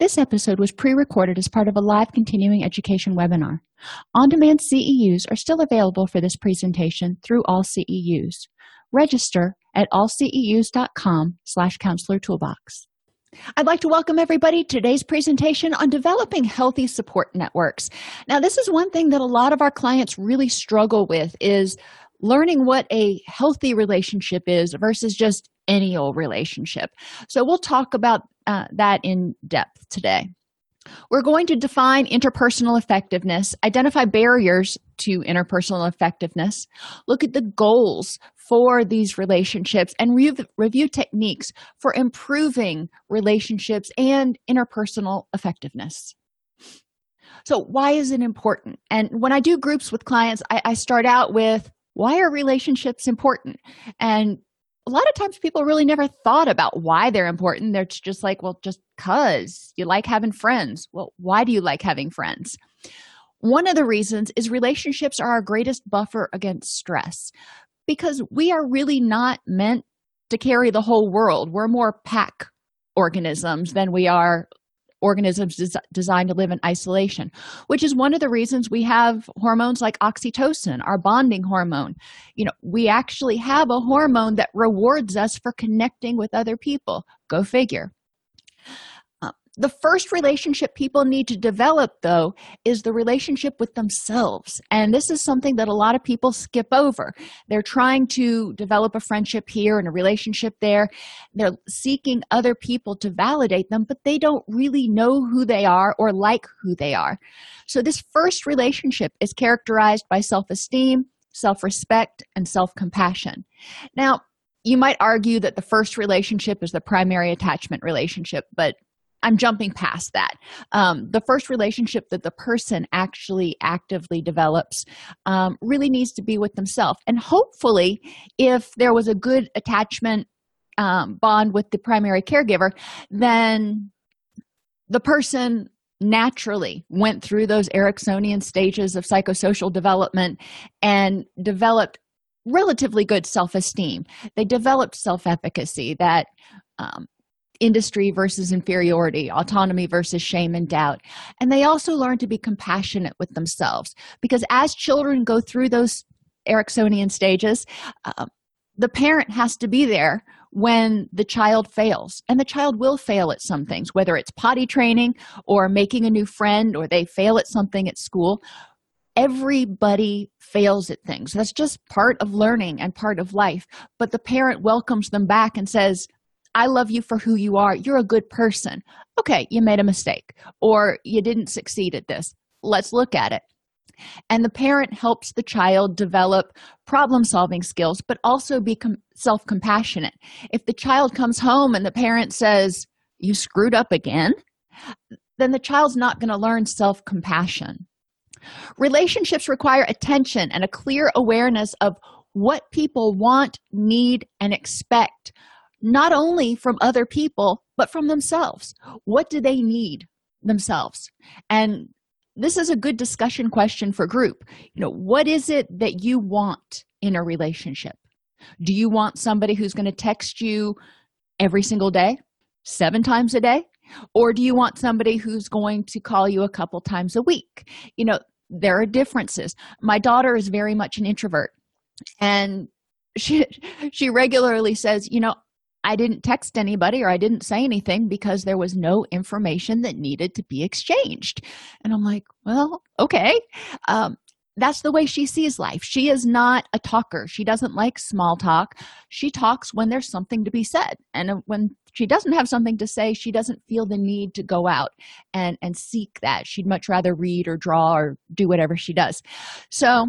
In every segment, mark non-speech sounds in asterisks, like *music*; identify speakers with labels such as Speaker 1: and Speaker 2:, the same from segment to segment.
Speaker 1: This episode was pre recorded as part of a live continuing education webinar. On demand CEUs are still available for this presentation through all CEUs. Register at allceus.com slash counselor toolbox. I'd like to welcome everybody to today's presentation on developing healthy support networks. Now, this is one thing that a lot of our clients really struggle with is learning what a healthy relationship is versus just any old relationship. So we'll talk about uh, that in depth today. We're going to define interpersonal effectiveness, identify barriers to interpersonal effectiveness, look at the goals for these relationships, and re- review techniques for improving relationships and interpersonal effectiveness. So, why is it important? And when I do groups with clients, I, I start out with why are relationships important? And a lot of times people really never thought about why they're important. They're just like, well, just because you like having friends. Well, why do you like having friends? One of the reasons is relationships are our greatest buffer against stress because we are really not meant to carry the whole world. We're more pack organisms than we are organisms des- designed to live in isolation, which is one of the reasons we have hormones like oxytocin, our bonding hormone. You know, we actually have a hormone that rewards us for connecting with other people. Go figure. The first relationship people need to develop, though, is the relationship with themselves. And this is something that a lot of people skip over. They're trying to develop a friendship here and a relationship there. They're seeking other people to validate them, but they don't really know who they are or like who they are. So, this first relationship is characterized by self esteem, self respect, and self compassion. Now, you might argue that the first relationship is the primary attachment relationship, but I'm jumping past that. Um, the first relationship that the person actually actively develops um, really needs to be with themselves. And hopefully, if there was a good attachment um, bond with the primary caregiver, then the person naturally went through those Eriksonian stages of psychosocial development and developed relatively good self esteem. They developed self efficacy that um, industry versus inferiority, autonomy versus shame and doubt. And they also learn to be compassionate with themselves because as children go through those Eriksonian stages, uh, the parent has to be there when the child fails. And the child will fail at some things, whether it's potty training or making a new friend or they fail at something at school. Everybody fails at things. That's just part of learning and part of life. But the parent welcomes them back and says, I love you for who you are. You're a good person. Okay, you made a mistake or you didn't succeed at this. Let's look at it. And the parent helps the child develop problem solving skills, but also be com- self compassionate. If the child comes home and the parent says, You screwed up again, then the child's not going to learn self compassion. Relationships require attention and a clear awareness of what people want, need, and expect not only from other people, but from themselves. What do they need themselves? And this is a good discussion question for group. You know, what is it that you want in a relationship? Do you want somebody who's going to text you every single day, seven times a day? Or do you want somebody who's going to call you a couple times a week? You know, there are differences my daughter is very much an introvert and she *laughs* she regularly says you know i didn't text anybody or i didn't say anything because there was no information that needed to be exchanged. And i'm like well okay. Um, that's the way she sees life. She is not a talker. She doesn't like small talk. She talks when there's something to be said. And when she doesn't have something to say she doesn't feel the need to go out and and seek that. She'd much rather read or draw or do whatever she does. So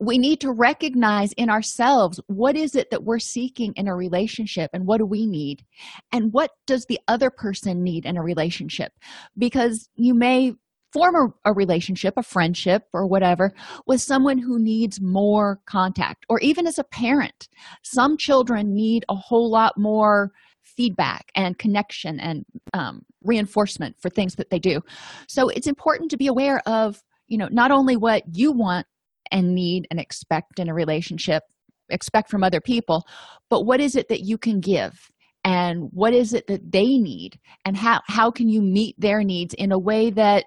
Speaker 1: we need to recognize in ourselves what is it that we're seeking in a relationship and what do we need? And what does the other person need in a relationship? Because you may form a, a, relationship a friendship or whatever with someone who needs more contact or even as a parent. Some children need a whole lot more feedback and connection and um, reinforcement for things that they do. So it's important to be aware of you know not only what you want and need and expect in a relationship expect from other people but what is it that you can give? And what is it that they need? And how how can you meet their needs in a way that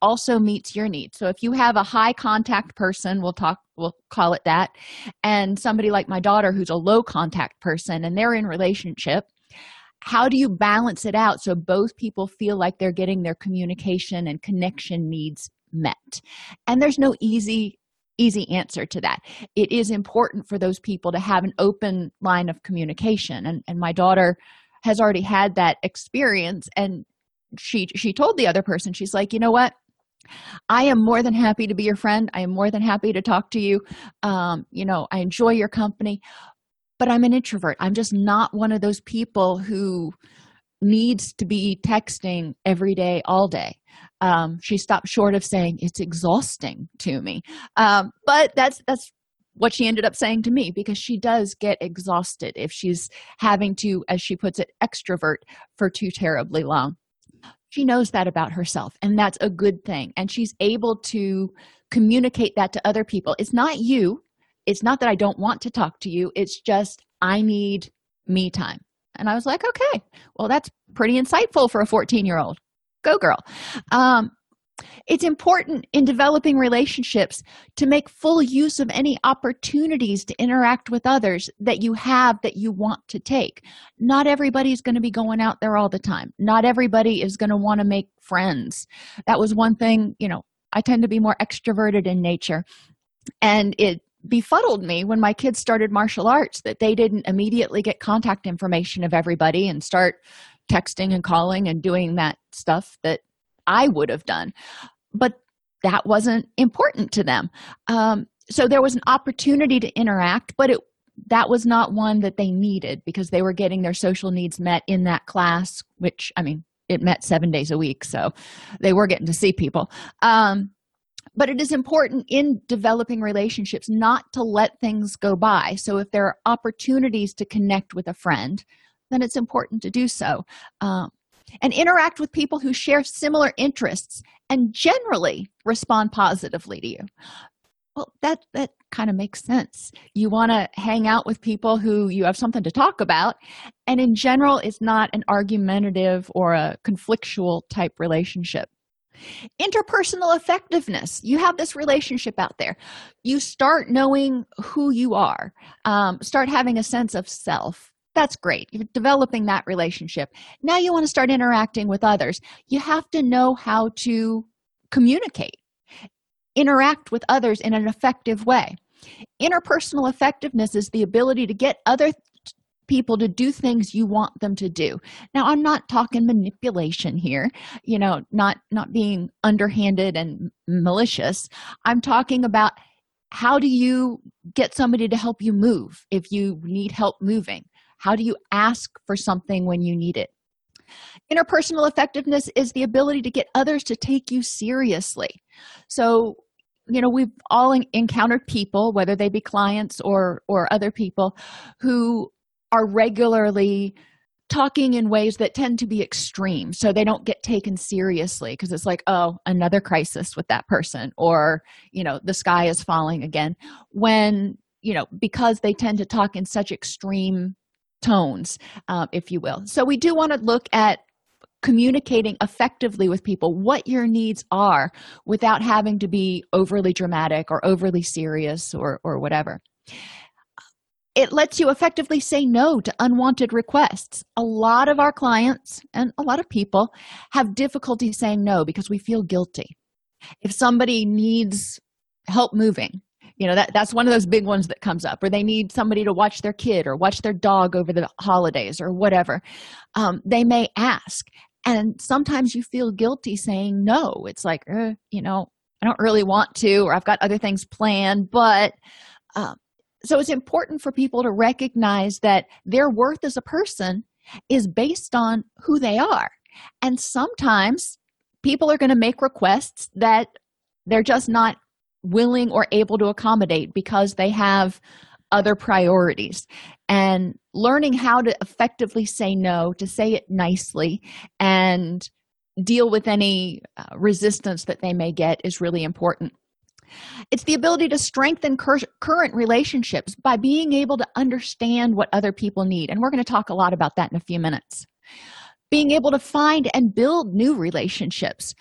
Speaker 1: also meets your needs? So if you have a high contact person we'll talk we'll call it that and somebody like my daughter who's a low contact person and they're in relationship how do you balance it out so both people feel like they're getting their communication and connection needs met? And there's no easy easy answer to that. It is important for those people to have an open line of communication. And, and my daughter has already had that experience and she she told the other person she's like you know what? I am more than happy to be your friend. I am more than happy to talk to you. Um, you know i enjoy your company but i'm an introvert. I'm just not one of those people who needs to be texting every day all day um, she stopped short of saying it's exhausting to me. Um, but that's that's what she ended up saying to me because she does get exhausted if she's having to as she puts it extrovert for too terribly long. She knows that about herself and that's a good thing and she's able to communicate that to other people. It's not you. It's not that i don't want to talk to you. It's just i need me time. And i was like okay well that's pretty insightful for a 14 year old go girl um, it's important in developing relationships to make full use of any opportunities to interact with others that you have that you want to take. Not everybody's going to be going out there all the time. Not everybody is going to want to make friends. That was one thing, you know, I tend to be more extroverted in nature. And it befuddled me when my kids started martial arts that they didn't immediately get contact information of everybody and start texting and calling and doing that stuff that I would have done. But that wasn't important to them. Um, so there was an opportunity to interact, but it that was not one that they needed because they were getting their social needs met in that class, which I mean, it met seven days a week, so they were getting to see people. Um, but it is important in developing relationships not to let things go by so if there are opportunities to connect with a friend then it's important to do so. Um, and interact with people who share similar interests and generally respond positively to you. Well that that kind of makes sense. You want to hang out with people who you have something to talk about and in general it's not an argumentative or a conflictual type relationship. Interpersonal effectiveness. You have this relationship out there. You start knowing who you are. Um, start having a sense of self that's great. You're developing that relationship. Now you want to start interacting with others. You have to know how to communicate interact with others in an effective way. Interpersonal effectiveness is the ability to get other people to do things you want them to do. Now i'm not talking manipulation here you know not not being underhanded and malicious. I'm talking about how do you get somebody to help you move if you need help moving how do you ask for something when you need it? Interpersonal effectiveness is the ability to get others to take you seriously. So you know we've all encountered people whether they be clients or or other people who are regularly talking in ways that tend to be extreme so they don't get taken seriously because it's like oh another crisis with that person or you know the sky is falling again. When you know because they tend to talk in such extreme tones uh, if you will so we do want to look at communicating effectively with people what your needs are without having to be overly dramatic or overly serious or, or whatever. It lets you effectively say no to unwanted requests. A lot of our clients and a lot of people have difficulty saying no because we feel guilty. If somebody needs help moving, you know that that's one of those big ones that comes up or they need somebody to watch their kid or watch their dog over the holidays or whatever. Um, they may ask and sometimes you feel guilty saying no. It's like uh, you know i don't really want to or i've got other things planned but um, so it's important for people to recognize that their worth as a person is based on who they are. And sometimes people are going to make requests that they're just not willing or able to accommodate because they have other priorities. And learning how to effectively say no to say it nicely and deal with any uh, resistance that they may get is really important. It's the ability to strengthen cur- current relationships by being able to understand what other people need and we're going to talk a lot about that in a few minutes. Being able to find and build new relationships.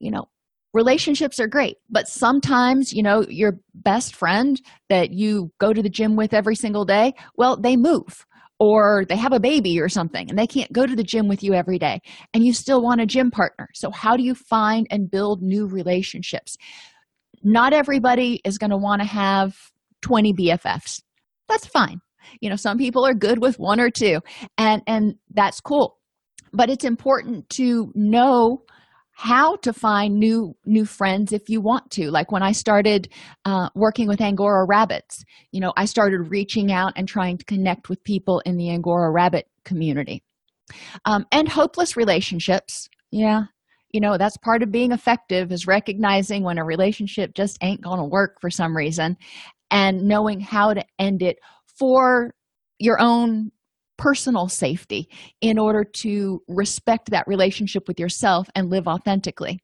Speaker 1: You know relationships are great but sometimes you know your best friend that you go to the gym with every single day well they move or they have a baby or something and they can't go to the gym with you every day and you still want a gym partner. So how do you find and build new relationships? Not everybody is going to want to have 20 bffs that's fine. You know some people are good with one or two and and that's cool. But it's important to know how to find new new friends if you want to. Like when i started uh, working with angora rabbits you know i started reaching out and trying to connect with people in the angora rabbit community. Um, and hopeless relationships. Yeah. You know that's part of being effective is recognizing when a relationship just ain't gonna work for some reason and knowing how to end it for your own personal safety in order to respect that relationship with yourself and live authentically.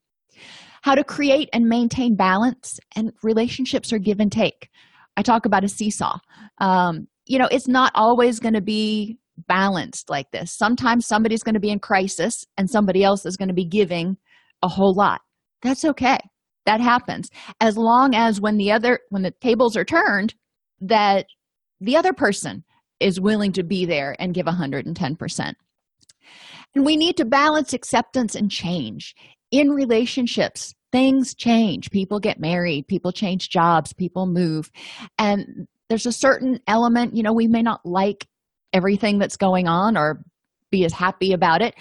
Speaker 1: How to create and maintain balance, and relationships are give and take. I talk about a seesaw. Um, you know, it's not always going to be balanced like this. Sometimes somebody's going to be in crisis and somebody else is going to be giving a whole lot. That's okay. That happens. As long as when the other when the tables are turned that the other person is willing to be there and give 110%. And we need to balance acceptance and change. In relationships, things change. People get married, people change jobs, people move. And there's a certain element, you know, we may not like everything that's going on or be as happy about it,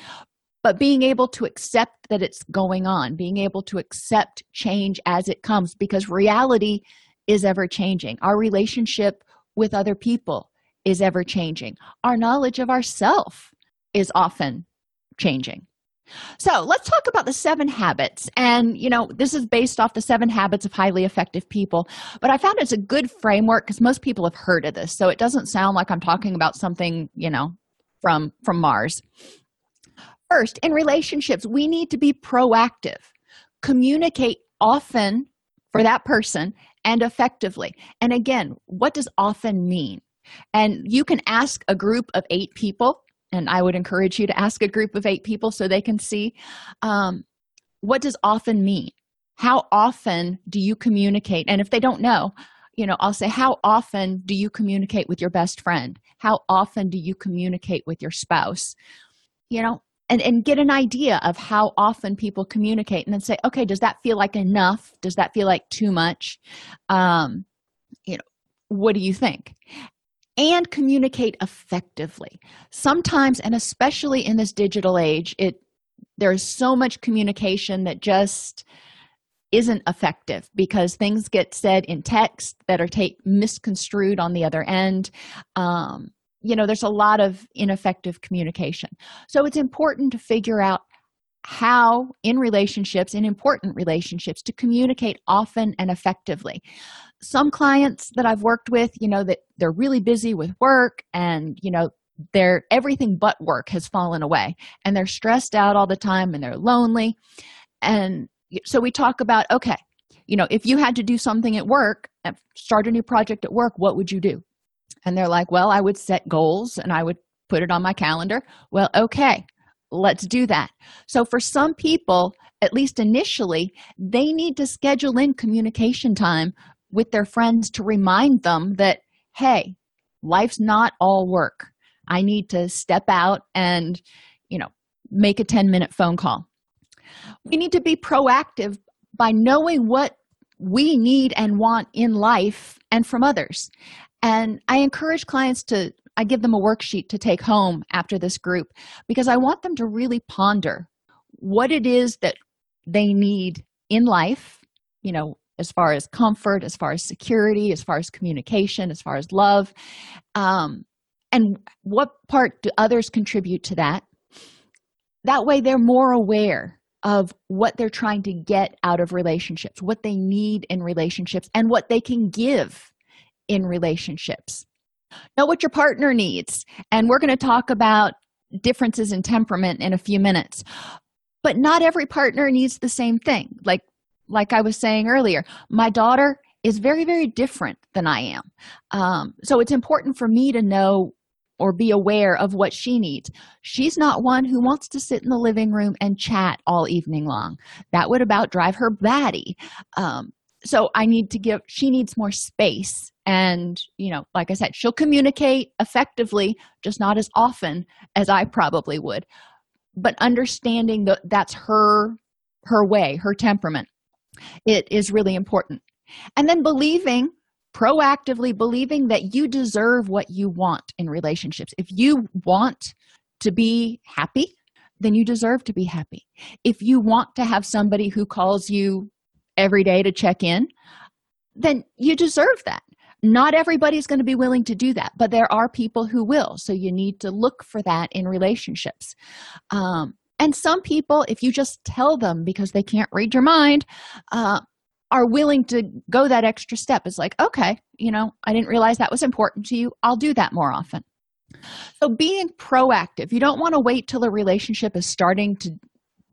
Speaker 1: but being able to accept that it's going on, being able to accept change as it comes, because reality is ever changing. Our relationship with other people is ever changing. Our knowledge of ourself is often changing. So let's talk about the seven habits. And you know this is based off the seven habits of highly effective people. But i found it's a good framework because most people have heard of this. So it doesn't sound like i'm talking about something you know from from mars. First in relationships we need to be proactive. Communicate often for that person and effectively. And again what does often mean and you can ask a group of eight people and i would encourage you to ask a group of eight people so they can see um, what does often mean? How often do you communicate? And if they don't know you know i'll say how often do you communicate with your best friend? How often do you communicate with your spouse? You know and and get an idea of how often people communicate and then say okay does that feel like enough? Does that feel like too much? Um you know what do you think and communicate effectively. Sometimes and especially in this digital age it there's so much communication that just isn't effective because things get said in text that are take misconstrued on the other end. Um, you know there's a lot of ineffective communication. So it's important to figure out how in relationships in important relationships to communicate often and effectively. Some clients that i've worked with you know that they're really busy with work and you know their everything but work has fallen away and they're stressed out all the time and they're lonely. And so we talk about okay you know if you had to do something at work and start a new project at work what would you do? And they're like well i would set goals and i would put it on my calendar. Well okay let's do that. So, for some people, at least initially, they need to schedule in communication time with their friends to remind them that, hey, life's not all work. I need to step out and, you know, make a 10 minute phone call. We need to be proactive by knowing what we need and want in life and from others. And I encourage clients to, I give them a worksheet to take home after this group because I want them to really ponder what it is that they need in life, you know, as far as comfort, as far as security, as far as communication, as far as love. Um, and what part do others contribute to that? That way, they're more aware of what they're trying to get out of relationships, what they need in relationships, and what they can give in relationships. Know what your partner needs. And we're going to talk about differences in temperament in a few minutes. But not every partner needs the same thing. Like like I was saying earlier, my daughter is very very different than I am. Um, so it's important for me to know or be aware of what she needs. She's not one who wants to sit in the living room and chat all evening long. That would about drive her batty. Um, so I need to give, she needs more space. And, you know, like I said, she'll communicate effectively, just not as often as I probably would. But understanding that that's her her way, her temperament, it is really important. And then believing proactively believing that you deserve what you want in relationships. If you want to be happy, then you deserve to be happy. If you want to have somebody who calls you every day to check in, then you deserve that. Not everybody's going to be willing to do that, but there are people who will. So you need to look for that in relationships. Um, and some people, if you just tell them because they can't read your mind, uh, are willing to go that extra step it's like okay you know i didn't realize that was important to you i'll do that more often so being proactive you don't want to wait till a relationship is starting to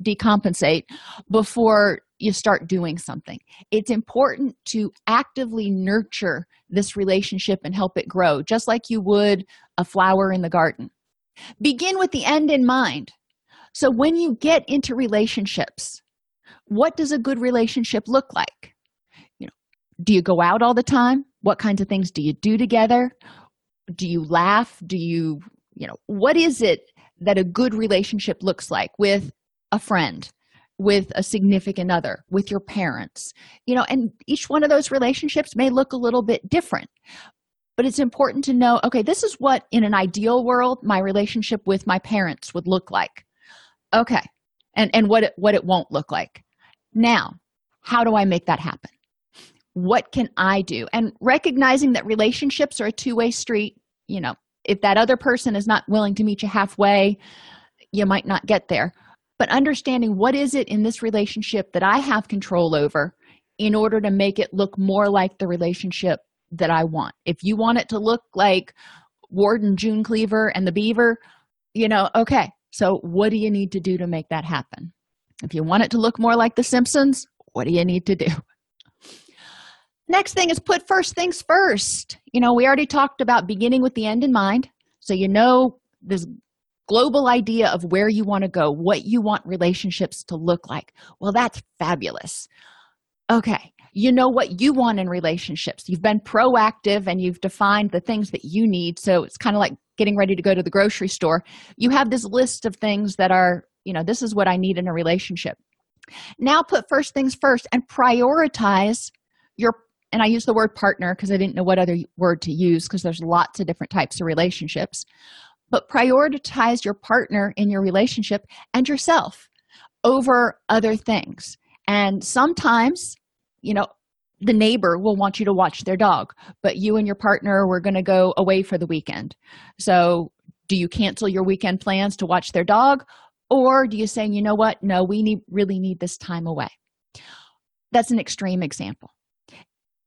Speaker 1: decompensate before you start doing something. It's important to actively nurture this relationship and help it grow just like you would a flower in the garden. Begin with the end in mind. So when you get into relationships what does a good relationship look like? You know do you go out all the time? What kinds of things do you do together? Do you laugh? Do you you know what is it that a good relationship looks like with a friend with a significant other with your parents you know and each one of those relationships may look a little bit different but it's important to know okay this is what in an ideal world my relationship with my parents would look like okay and and what it what it won't look like now, how do I make that happen? What can I do? And recognizing that relationships are a two way street, you know, if that other person is not willing to meet you halfway, you might not get there. But understanding what is it in this relationship that I have control over in order to make it look more like the relationship that I want. If you want it to look like Ward and June Cleaver and the Beaver, you know, okay, so what do you need to do to make that happen? If you want it to look more like The Simpsons, what do you need to do? Next thing is put first things first. You know, we already talked about beginning with the end in mind. So you know this global idea of where you want to go, what you want relationships to look like. Well, that's fabulous. Okay, you know what you want in relationships. You've been proactive and you've defined the things that you need. So it's kind of like getting ready to go to the grocery store. You have this list of things that are you know this is what i need in a relationship now put first things first and prioritize your and i use the word partner because i didn't know what other word to use because there's lots of different types of relationships but prioritize your partner in your relationship and yourself over other things. And sometimes you know the neighbor will want you to watch their dog but you and your partner were going to go away for the weekend. So do you cancel your weekend plans to watch their dog or do you say you know what? No we need really need this time away. That's an extreme example.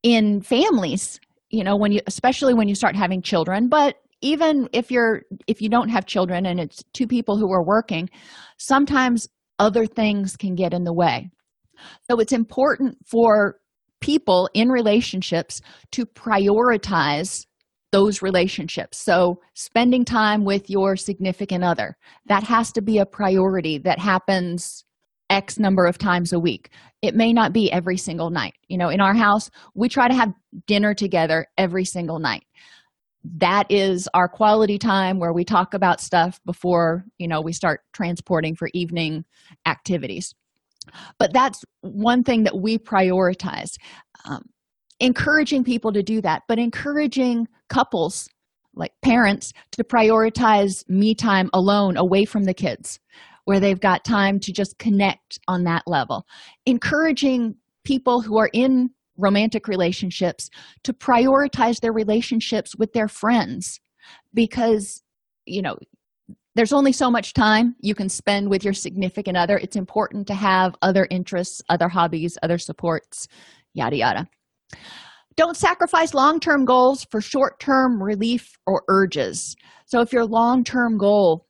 Speaker 1: In families you know when you especially when you start having children but even if you're if you don't have children and it's two people who are working sometimes other things can get in the way so it's important for people in relationships to prioritize those relationships. So, spending time with your significant other, that has to be a priority that happens X number of times a week. It may not be every single night. You know, in our house, we try to have dinner together every single night. That is our quality time where we talk about stuff before, you know, we start transporting for evening activities. But that's one thing that we prioritize. Um, encouraging people to do that, but encouraging couples like parents to prioritize me time alone away from the kids where they've got time to just connect on that level encouraging people who are in romantic relationships to prioritize their relationships with their friends because you know there's only so much time you can spend with your significant other it's important to have other interests other hobbies other supports yada yada don't sacrifice long term goals for short term relief or urges. So, if your long term goal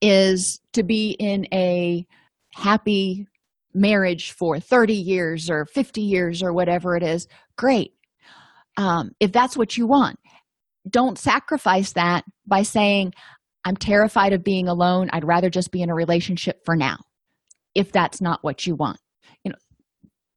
Speaker 1: is to be in a happy marriage for 30 years or 50 years or whatever it is, great. Um, if that's what you want, don't sacrifice that by saying, I'm terrified of being alone. I'd rather just be in a relationship for now, if that's not what you want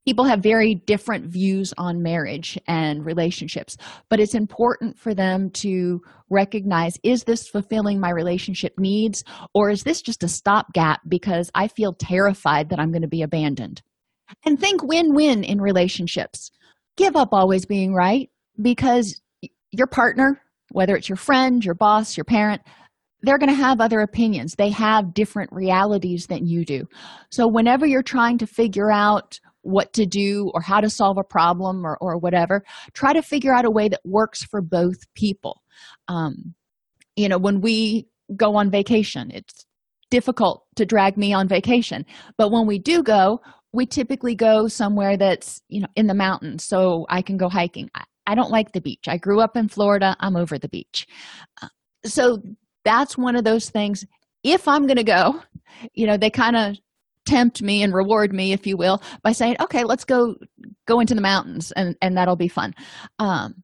Speaker 1: people have very different views on marriage and relationships but it's important for them to recognize is this fulfilling my relationship needs or is this just a stopgap because i feel terrified that i'm going to be abandoned and think win-win in relationships give up always being right because your partner whether it's your friend your boss your parent they're going to have other opinions. They have different realities than you do. So, whenever you're trying to figure out what to do or how to solve a problem or, or whatever try to figure out a way that works for both people. Um, you know when we go on vacation it's difficult to drag me on vacation but when we do go we typically go somewhere that's you know in the mountains so i can go hiking. I, I don't like the beach. I grew up in florida. I'm over the beach. Uh, so that's one of those things. If i'm going to go you know they kind of tempt me and reward me if you will by saying okay let's go go into the mountains and and that'll be fun. Um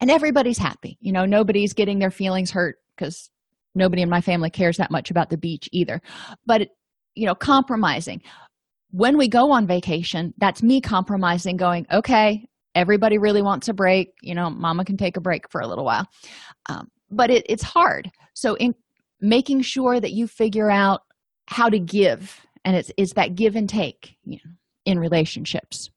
Speaker 1: and everybody's happy you know nobody's getting their feelings hurt because nobody in my family cares that much about the beach either. But you know compromising. When we go on vacation that's me compromising going okay everybody really wants a break you know mama can take a break for a little while. Um, but it, it's hard. So in making sure that you figure out how to give and it's it's that give and take you know, in relationships.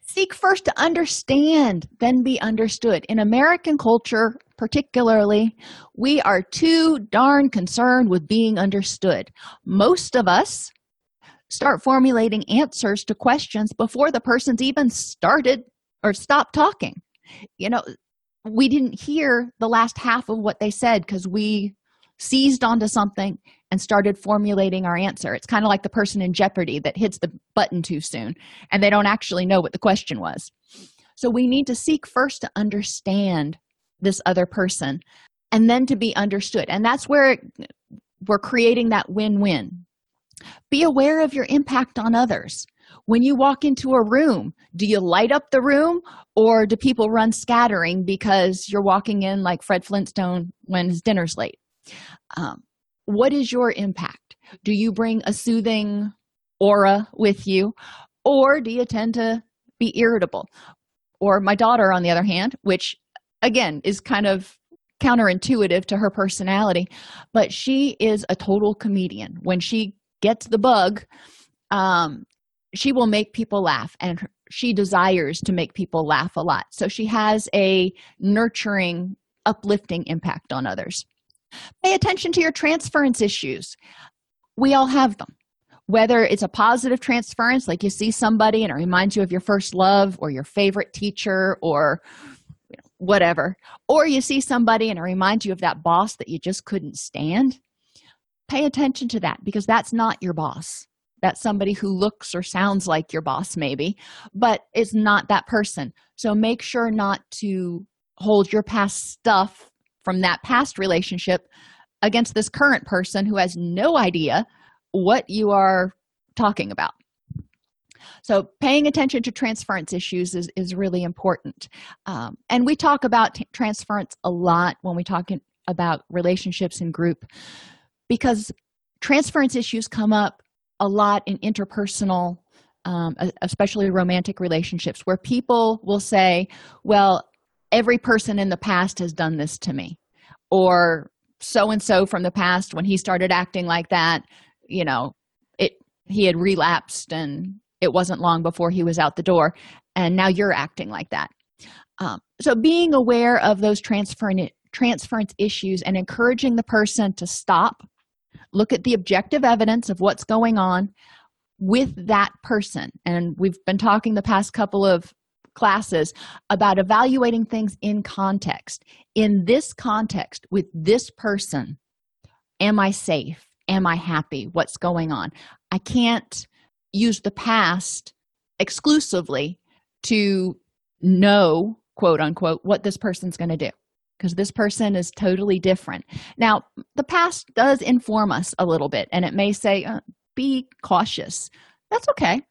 Speaker 1: Seek first to understand then be understood. In american culture particularly we are too darn concerned with being understood. Most of us start formulating answers to questions before the person's even started or stopped talking. You know we didn't hear the last half of what they said because we seized onto something and started formulating our answer. It's kind of like the person in Jeopardy that hits the button too soon and they don't actually know what the question was. So we need to seek first to understand this other person and then to be understood. And that's where we're creating that win win. Be aware of your impact on others. When you walk into a room, do you light up the room or do people run scattering because you're walking in like Fred Flintstone when his dinner's late? Um, what is your impact? Do you bring a soothing aura with you, or do you tend to be irritable? Or my daughter, on the other hand, which again is kind of counterintuitive to her personality, but she is a total comedian. When she gets the bug, um, she will make people laugh, and she desires to make people laugh a lot. So she has a nurturing, uplifting impact on others. Pay attention to your transference issues. We all have them. Whether it's a positive transference, like you see somebody and it reminds you of your first love or your favorite teacher or whatever, or you see somebody and it reminds you of that boss that you just couldn't stand, pay attention to that because that's not your boss. That's somebody who looks or sounds like your boss, maybe, but it's not that person. So make sure not to hold your past stuff from that past relationship against this current person who has no idea what you are talking about. So, paying attention to transference issues is, is really important. Um, and we talk about t- transference a lot when we talk in, about relationships in group because transference issues come up a lot in interpersonal, um, especially romantic relationships, where people will say, Well, every person in the past has done this to me, or so and so from the past, when he started acting like that, you know, it he had relapsed and it wasn't long before he was out the door and now you're acting like that. Um, so being aware of those transference transference issues and encouraging the person to stop look at the objective evidence of what's going on with that person. And we've been talking the past couple of classes about evaluating things in context. In this context with this person am i safe? Am i happy? What's going on? I can't use the past exclusively to know quote unquote what this person's going to do because this person is totally different. Now the past does inform us a little bit and it may say uh, be cautious. That's okay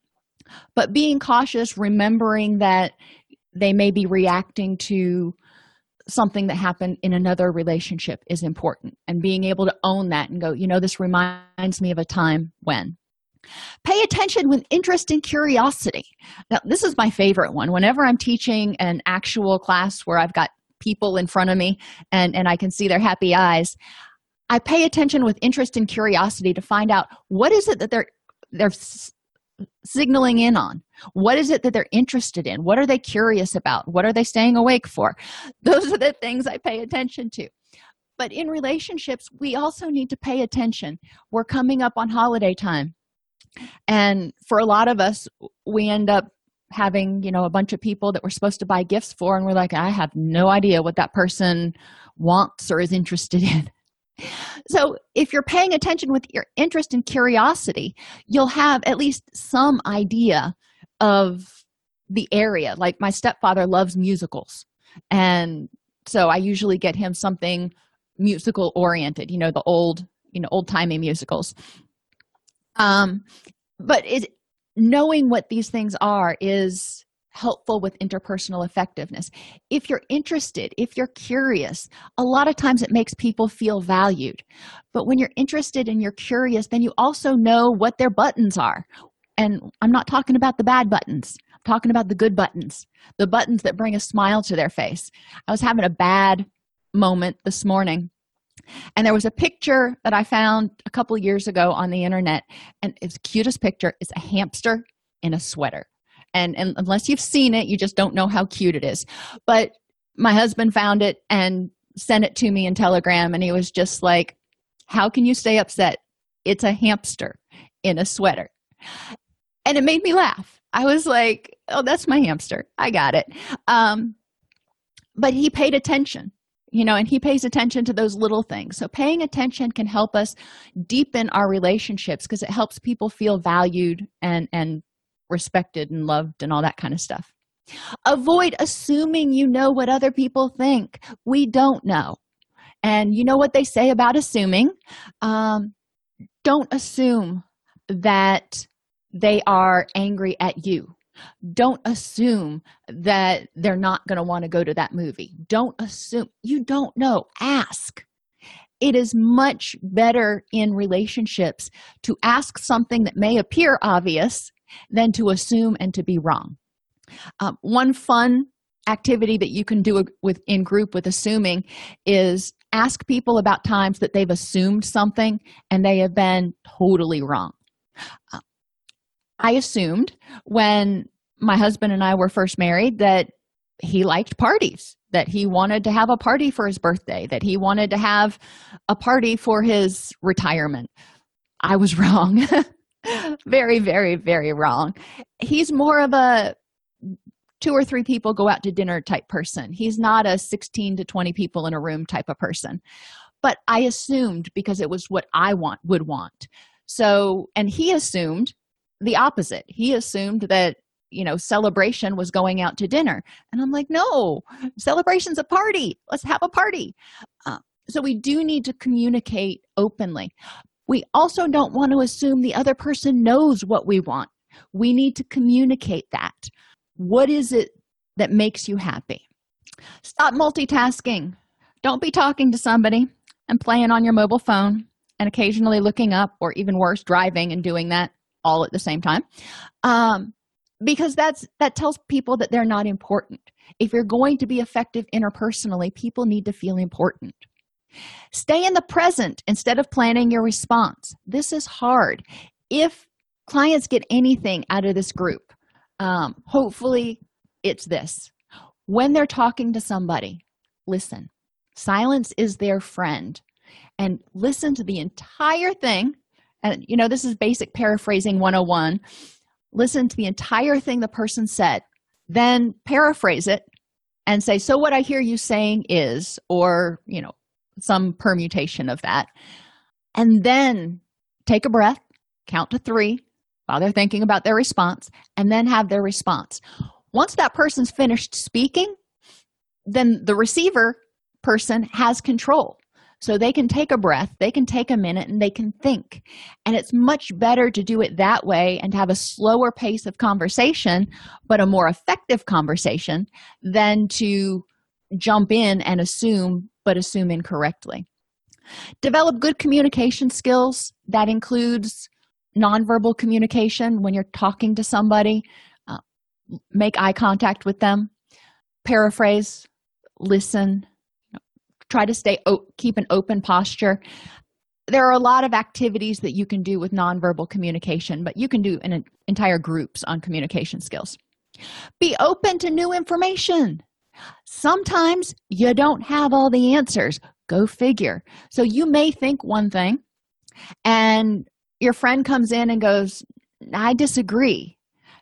Speaker 1: but being cautious remembering that they may be reacting to something that happened in another relationship is important and being able to own that and go you know this reminds me of a time when Pay attention with interest and curiosity. Now, this is my favorite one. Whenever I'm teaching an actual class where I've got people in front of me and, and I can see their happy eyes, I pay attention with interest and curiosity to find out what is it that they're they're signaling in on? What is it that they're interested in? What are they curious about? What are they staying awake for? *laughs* Those are the things i pay attention to. But in relationships we also need to pay attention. We're coming up on holiday time. And for a lot of us we end up having you know a bunch of people that we're supposed to buy gifts for and we're like i have no idea what that person wants or is interested *laughs* in so if you're paying attention with your interest and curiosity you'll have at least some idea of the area. Like my stepfather loves musicals and so i usually get him something musical oriented you know the old you know old timey musicals. Um but it knowing what these things are is helpful with interpersonal effectiveness. If you're interested if you're curious a lot of times it makes people feel valued. But when you're interested and you're curious then you also know what their buttons are. And i'm not talking about the bad buttons. I'm talking about the good buttons the buttons that bring a smile to their face. I was having a bad moment this morning and there was a picture that I found a couple years ago on the internet, and it's the cutest picture. It's a hamster in a sweater. And, and unless you've seen it, you just don't know how cute it is. But my husband found it and sent it to me in Telegram, and he was just like, How can you stay upset? It's a hamster in a sweater. And it made me laugh. I was like, Oh, that's my hamster. I got it. Um, but he paid attention you know and he pays attention to those little things so paying attention can help us deepen our relationships because it helps people feel valued and and respected and loved and all that kind of stuff. Avoid assuming you know what other people think. We don't know. And you know what they say about assuming? Um, don't assume that they are angry at you. Don't assume that they're not going to want to go to that movie. Don't assume you don't know. Ask. It is much better in relationships to ask something that may appear obvious than to assume and to be wrong um, one fun activity that you can do with in group with assuming is ask people about times that they've assumed something and they have been totally wrong uh, I assumed when my husband and I were first married that he liked parties, that he wanted to have a party for his birthday, that he wanted to have a party for his retirement. I was *laughs* wrong. Very, very, very wrong. He's more of a two or three people go out to dinner type person. He's not a 16 to 20 people in a room type of person. But I assumed because it was what I want would want. So, and he assumed the opposite. He assumed that you know celebration was going out to dinner and i'm like no celebration's a party let's have a party uh, so we do need to communicate openly we also don't want to assume the other person knows what we want We need to communicate that. What is it that makes you happy? Stop multitasking. Don't be talking to somebody and playing on your mobile phone and occasionally looking up, or even worse, driving and doing that all at the same time. Um, because that's that tells people that they're not important. If you're going to be effective interpersonally, people need to feel important. Stay in the present instead of planning your response. This is hard. If clients get anything out of this group, um, hopefully it's this. When they're talking to somebody, listen. Silence is their friend. And listen to the entire thing. And, you know, this is basic paraphrasing 101. Listen to the entire thing the person said, then paraphrase it and say, So, what I hear you saying is, or, you know, some permutation of that. And then take a breath, count to three while they're thinking about their response, and then have their response. Once that person's finished speaking, then the receiver person has control. So they can take a breath, they can take a minute, and they can think. And it's much better to do it that way and to have a slower pace of conversation, but a more effective conversation than to jump in and assume but assume incorrectly. Develop good communication skills. That includes nonverbal communication when you're talking to somebody. Uh, make eye contact with them. Paraphrase, listen, try to stay keep an open posture there are a lot of activities that you can do with nonverbal communication but you can do an entire groups on communication skills be open to new information Sometimes you don't have all the answers. Go figure. So you may think one thing, and your friend comes in and goes, I disagree.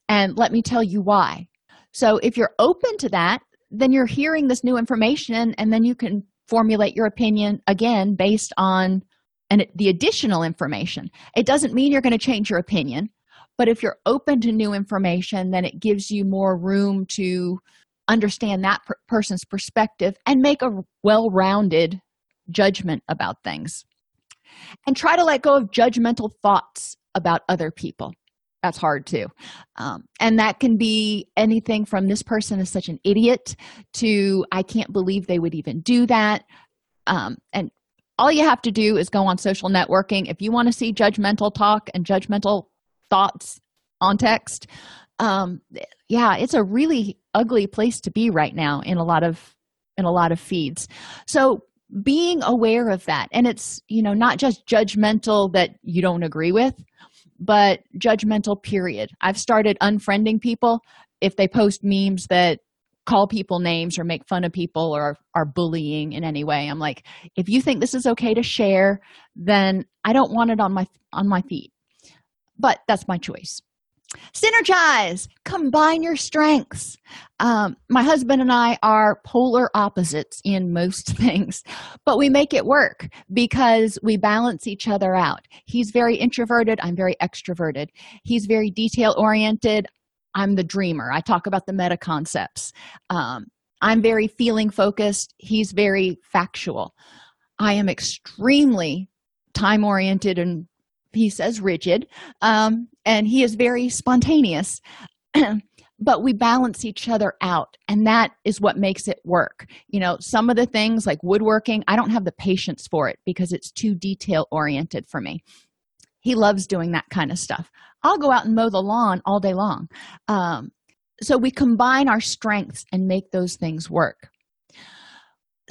Speaker 1: And let me tell you why. So if you're open to that, then you're hearing this new information, and then you can formulate your opinion again based on and the additional information. It doesn't mean you're going to change your opinion, but if you're open to new information, then it gives you more room to understand that per- person's perspective and make a well rounded judgment about things. And try to let go of judgmental thoughts about other people. That's hard too. Um, and that can be anything from this person is such an idiot to I can't believe they would even do that. Um, and all you have to do is go on social networking. If you want to see judgmental talk and judgmental thoughts on text, um, yeah, it's a really ugly place to be right now in a lot of in a lot of feeds. So being aware of that and it's you know not just judgmental that you don't agree with but judgmental period. I've started unfriending people if they post memes that call people names or make fun of people or are bullying in any way. I'm like if you think this is okay to share then i don't want it on my on my feed. But that's my choice synergize. Combine your strengths. Um, my husband and i are polar opposites in most *laughs* things but we make it work because we balance each other out. He's very introverted. I'm very extroverted. He's very detail oriented i'm the dreamer. I talk about the meta concepts. Um, i'm very feeling focused he's very factual. I am extremely time oriented and he says rigid um, and he is very spontaneous. *clears throat* But we balance each other out and that is what makes it work. You know some of the things like woodworking i don't have the patience for it because it's too detail oriented for me. He loves doing that kind of stuff. I'll go out and mow the lawn all day long. Um, so we combine our strengths and make those things work.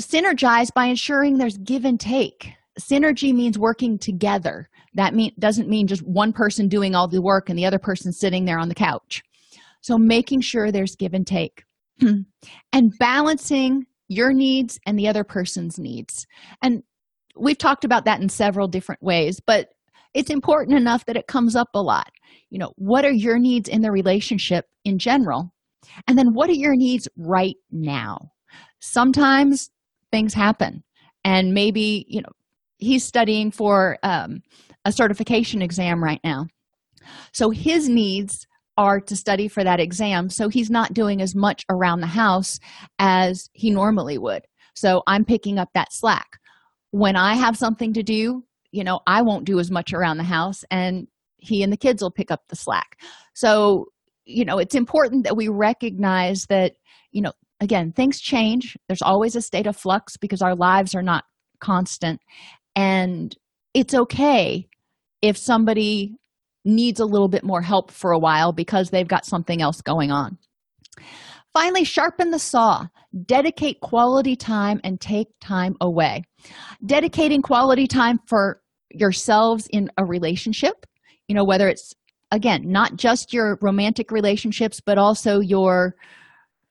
Speaker 1: Synergize by ensuring there's give and take. Synergy means working together that mean, doesn't mean just one person doing all the work and the other person sitting there on the couch. So making sure there's give and take. *clears throat* And balancing your needs and the other person's needs. And we've talked about that in several different ways but it's important enough that it comes up a lot. You know what are your needs in the relationship in general? And then what are your needs right now? Sometimes things happen and maybe you know he's studying for um, a certification exam right now. So his needs are to study for that exam. So he's not doing as much around the house as he normally would. So I'm picking up that slack. When I have something to do, you know, I won't do as much around the house and he and the kids will pick up the slack so you know it's important that we recognize that you know again things change there's always a state of flux because our lives are not constant and it's okay if somebody needs a little bit more help for a while because they've got something else going on. Finally sharpen the saw. Dedicate quality time and take time away. Dedicating quality time for yourselves in a relationship you know whether it's again not just your romantic relationships but also your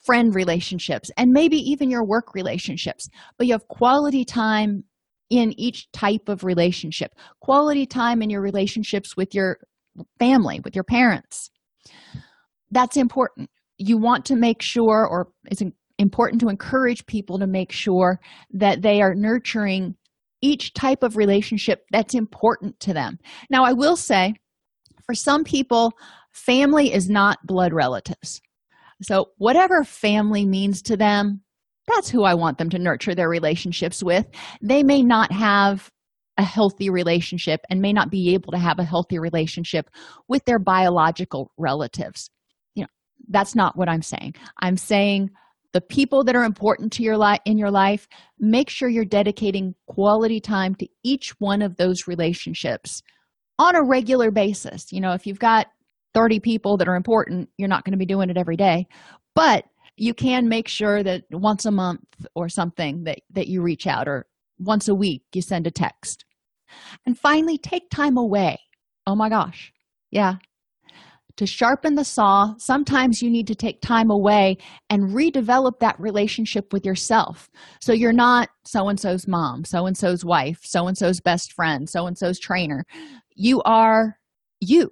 Speaker 1: friend relationships and maybe even your work relationships. But you have quality time in each type of relationship. Quality time in your relationships with your family with your parents. That's important. You want to make sure or it's important to encourage people to make sure that they are nurturing each type of relationship that's important to them. Now i will say for some people family is not blood relatives. So whatever family means to them that's who i want them to nurture their relationships with. They may not have a healthy relationship and may not be able to have a healthy relationship with their biological relatives. You know that's not what i'm saying. I'm saying the people that are important to your life in your life make sure you're dedicating quality time to each one of those relationships on a regular basis. You know if you've got 30 people that are important you're not going to be doing it every day. But you can make sure that once a month or something that that you reach out or once a week you send a text. And finally take time away. Oh my gosh. Yeah. To sharpen the saw sometimes you need to take time away and redevelop that relationship with yourself. So you're not so and so's mom so and so's wife so and so's best friend so and so's trainer. You are you.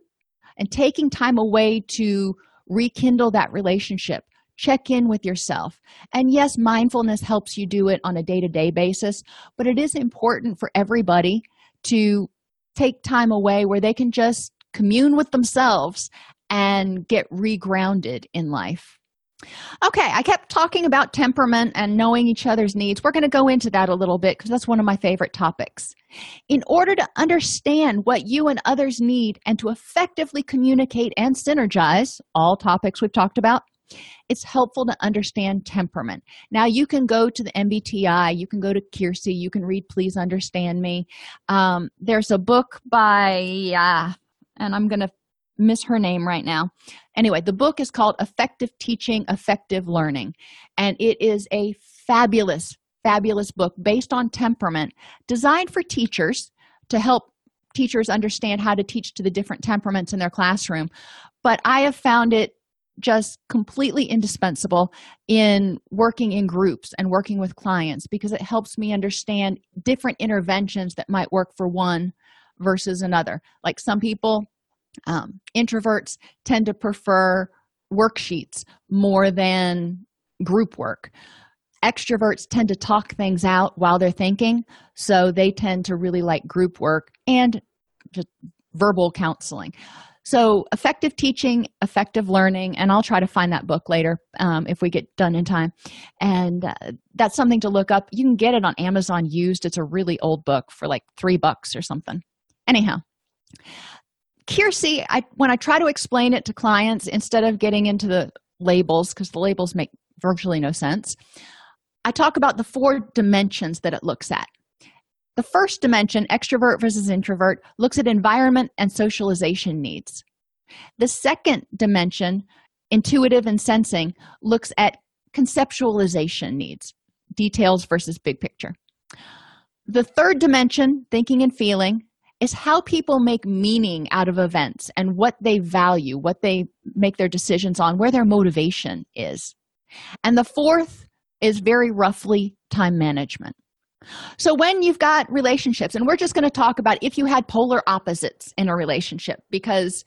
Speaker 1: And taking time away to rekindle that relationship check in with yourself. And yes mindfulness helps you do it on a day-to-day basis but it is important for everybody to take time away where they can just commune with themselves and get regrounded in life. Okay i kept talking about temperament and knowing each other's needs. We're going to go into that a little bit because that's one of my favorite topics. In order to understand what you and others need and to effectively communicate and synergize all topics we've talked about it's helpful to understand temperament. Now you can go to the mbti you can go to Keirsey you can read please understand me. Um, there's a book by uh, and i'm going to miss her name right now. Anyway the book is called effective teaching effective learning and it is a fabulous fabulous book based on temperament designed for teachers to help teachers understand how to teach to the different temperaments in their classroom. But i have found it just completely indispensable in working in groups and working with clients because it helps me understand different interventions that might work for one versus another. Like some people um, introverts tend to prefer worksheets more than group work. Extroverts tend to talk things out while they're thinking so they tend to really like group work and just verbal counseling so effective teaching effective learning and i'll try to find that book later um, if we get done in time. And uh, that's something to look up. You can get it on amazon used. It's a really old book for like three bucks or something. Anyhow Keirsey, I when I try to explain it to clients instead of getting into the labels because the labels make virtually no sense, I talk about the four dimensions that it looks at. The first dimension, extrovert versus introvert, looks at environment and socialization needs. The second dimension, intuitive and sensing, looks at conceptualization needs, details versus big picture. The third dimension, thinking and feeling, is how people make meaning out of events and what they value, what they make their decisions on, where their motivation is. And the fourth is very roughly time management. So, when you've got relationships, and we're just going to talk about if you had polar opposites in a relationship, because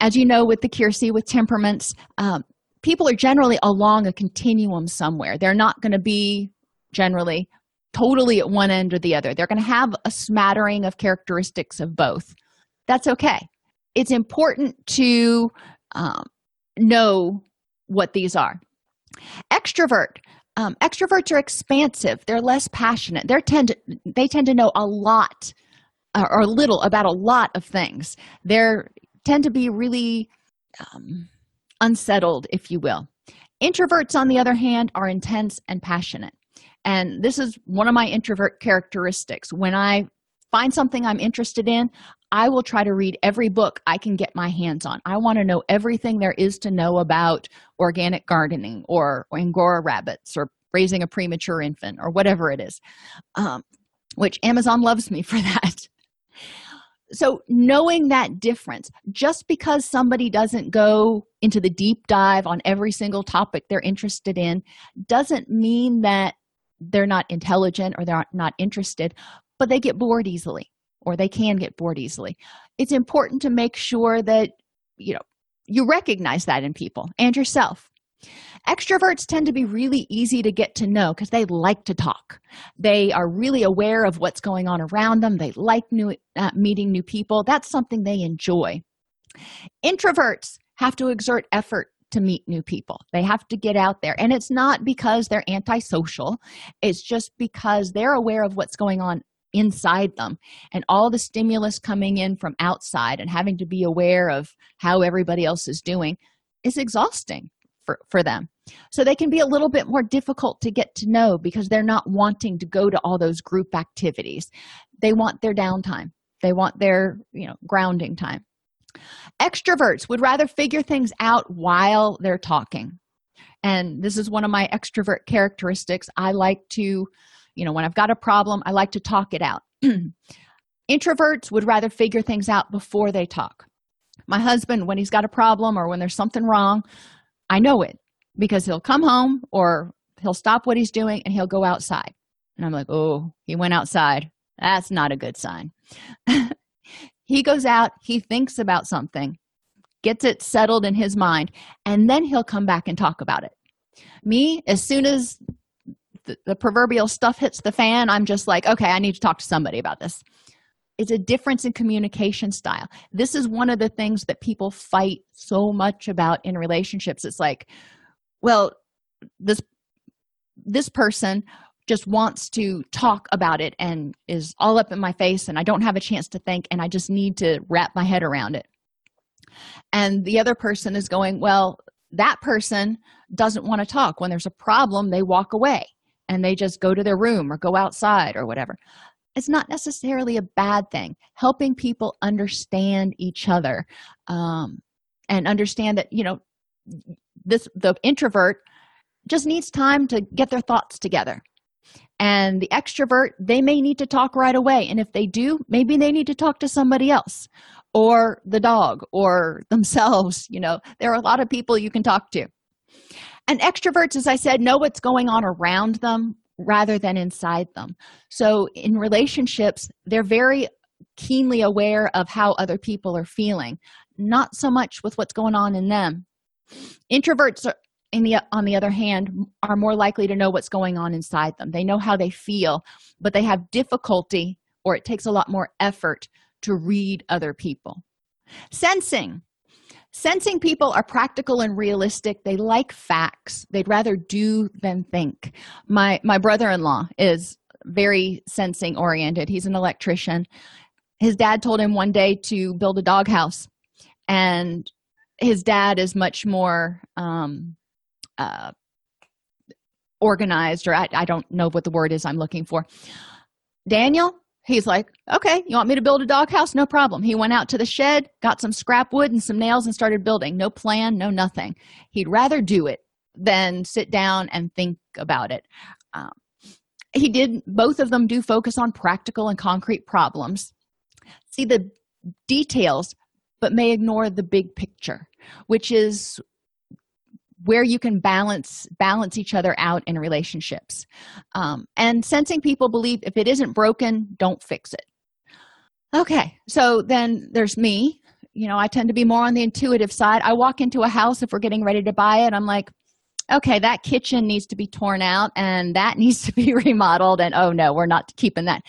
Speaker 1: as you know, with the Keirsey, with temperaments, um, people are generally along a continuum somewhere. They're not going to be generally totally at one end or the other. They're going to have a smattering of characteristics of both. That's okay. It's important to um, know what these are. Extrovert. Um, extroverts are expansive. They're less passionate. They tend to, they tend to know a lot or little about a lot of things. They tend to be really um, unsettled, if you will. Introverts, on the other hand, are intense and passionate. And this is one of my introvert characteristics. When I find something I'm interested in, I will try to read every book I can get my hands on. I want to know everything there is to know about organic gardening or, Angora rabbits or raising a premature infant or whatever it is, um, which Amazon loves me for *laughs* that. So, knowing that difference, just because somebody doesn't go into the deep dive on every single topic they're interested in, doesn't mean that they're not intelligent or they're not interested, but they get bored easily or they can get bored easily. It's important to make sure that, you know, you recognize that in people and yourself. Extroverts tend to be really easy to get to know because they like to talk. They are really aware of what's going on around them. They like new, uh, meeting new people. That's something they enjoy. Introverts have to exert effort to meet new people. They have to get out there. And it's not because they're antisocial, it's just because they're aware of what's going on inside them and all the stimulus coming in from outside and having to be aware of how everybody else is doing is exhausting for, for them. So they can be a little bit more difficult to get to know because they're not wanting to go to all those group activities. They want their downtime. They want their, you know, grounding time. Extroverts would rather figure things out while they're talking. And this is one of my extrovert characteristics. I like to, you know, when I've got a problem, I like to talk it out. *clears throat* Introverts would rather figure things out before they talk. My husband, when he's got a problem or when there's something wrong, I know it because he'll come home or he'll stop what he's doing and he'll go outside. And I'm like, oh, he went outside. That's not a good sign. *laughs* he goes out, he thinks about something, gets it settled in his mind, and then he'll come back and talk about it. Me, as soon as the, the proverbial stuff hits the fan, I'm just like, okay, I need to talk to somebody about this. It's a difference in communication style. This is one of the things that people fight so much about in relationships. It's like, well, this this person just wants to talk about it and is all up in my face and I don't have a chance to think and I just need to wrap my head around it. And the other person is going, well, that person doesn't want to talk. When there's a problem, they walk away and they just go to their room or go outside or whatever. It's not necessarily a bad thing. Helping people understand each other um, and understand that, you know, this the introvert just needs time to get their thoughts together and the extrovert they may need to talk right away and if they do maybe they need to talk to somebody else or the dog or *laughs* themselves you know there are a lot of people you can talk to and extroverts as i said know what's going on around them rather than inside them. So in relationships they're very keenly aware of how other people are feeling not so much with what's going on in them. Introverts are, in the on the other hand are more likely to know what's going on inside them. They know how they feel but they have difficulty or it takes a lot more effort to read other people. Sensing sensing people are practical and realistic. They like facts. They'd rather do than think. My my brother-in-law is very sensing oriented. He's an electrician. His dad told him one day to build a doghouse and his dad is much more um, uh, organized, or I, I don't know what the word is I'm looking for. Daniel, he's like, okay, you want me to build a doghouse? No problem. He went out to the shed, got some scrap wood and some nails, and started building. No plan, no nothing. He'd rather do it than sit down and think about it. Um, he did, both of them do focus on practical and concrete problems. See the details but may ignore the big picture which is where you can balance balance each other out in relationships. Um, and sensing people believe if it isn't broken don't fix it. Okay so then there's me. You know i tend to be more on the intuitive side. I walk into a house if we're getting ready to buy it i'm like okay that kitchen needs to be torn out and that *laughs* needs to be remodeled and oh no we're not keeping that.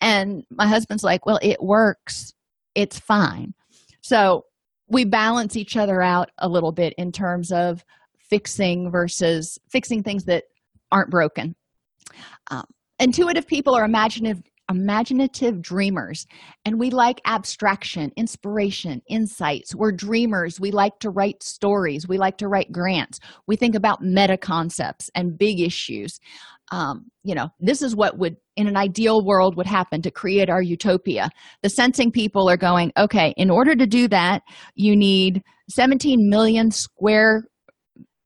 Speaker 1: And my husband's like well it works. It's fine. So we balance each other out a little bit in terms of fixing versus fixing things that aren't broken. Um, intuitive people are imaginative imaginative dreamers and we like abstraction inspiration insights. We're dreamers. We like to write stories. We like to write grants. We think about meta concepts and big issues. Um, you know this is what would in an ideal world would happen to create our utopia. The sensing people are going okay in order to do that you need 17 million square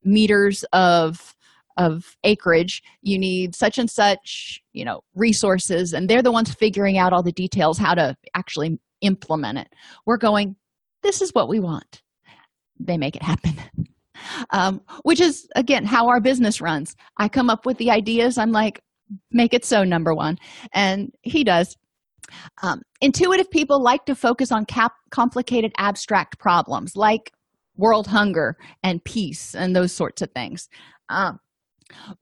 Speaker 1: meters of of acreage you need such and such you know resources and they're the ones figuring out all the details how to actually implement it. We're going this is what we want. They make it happen. *laughs* Um, which is again how our business runs. I come up with the ideas i'm like make it so number one. And he does. Um, intuitive people like to focus on cap- complicated abstract problems like world hunger and peace and those sorts of things. Um,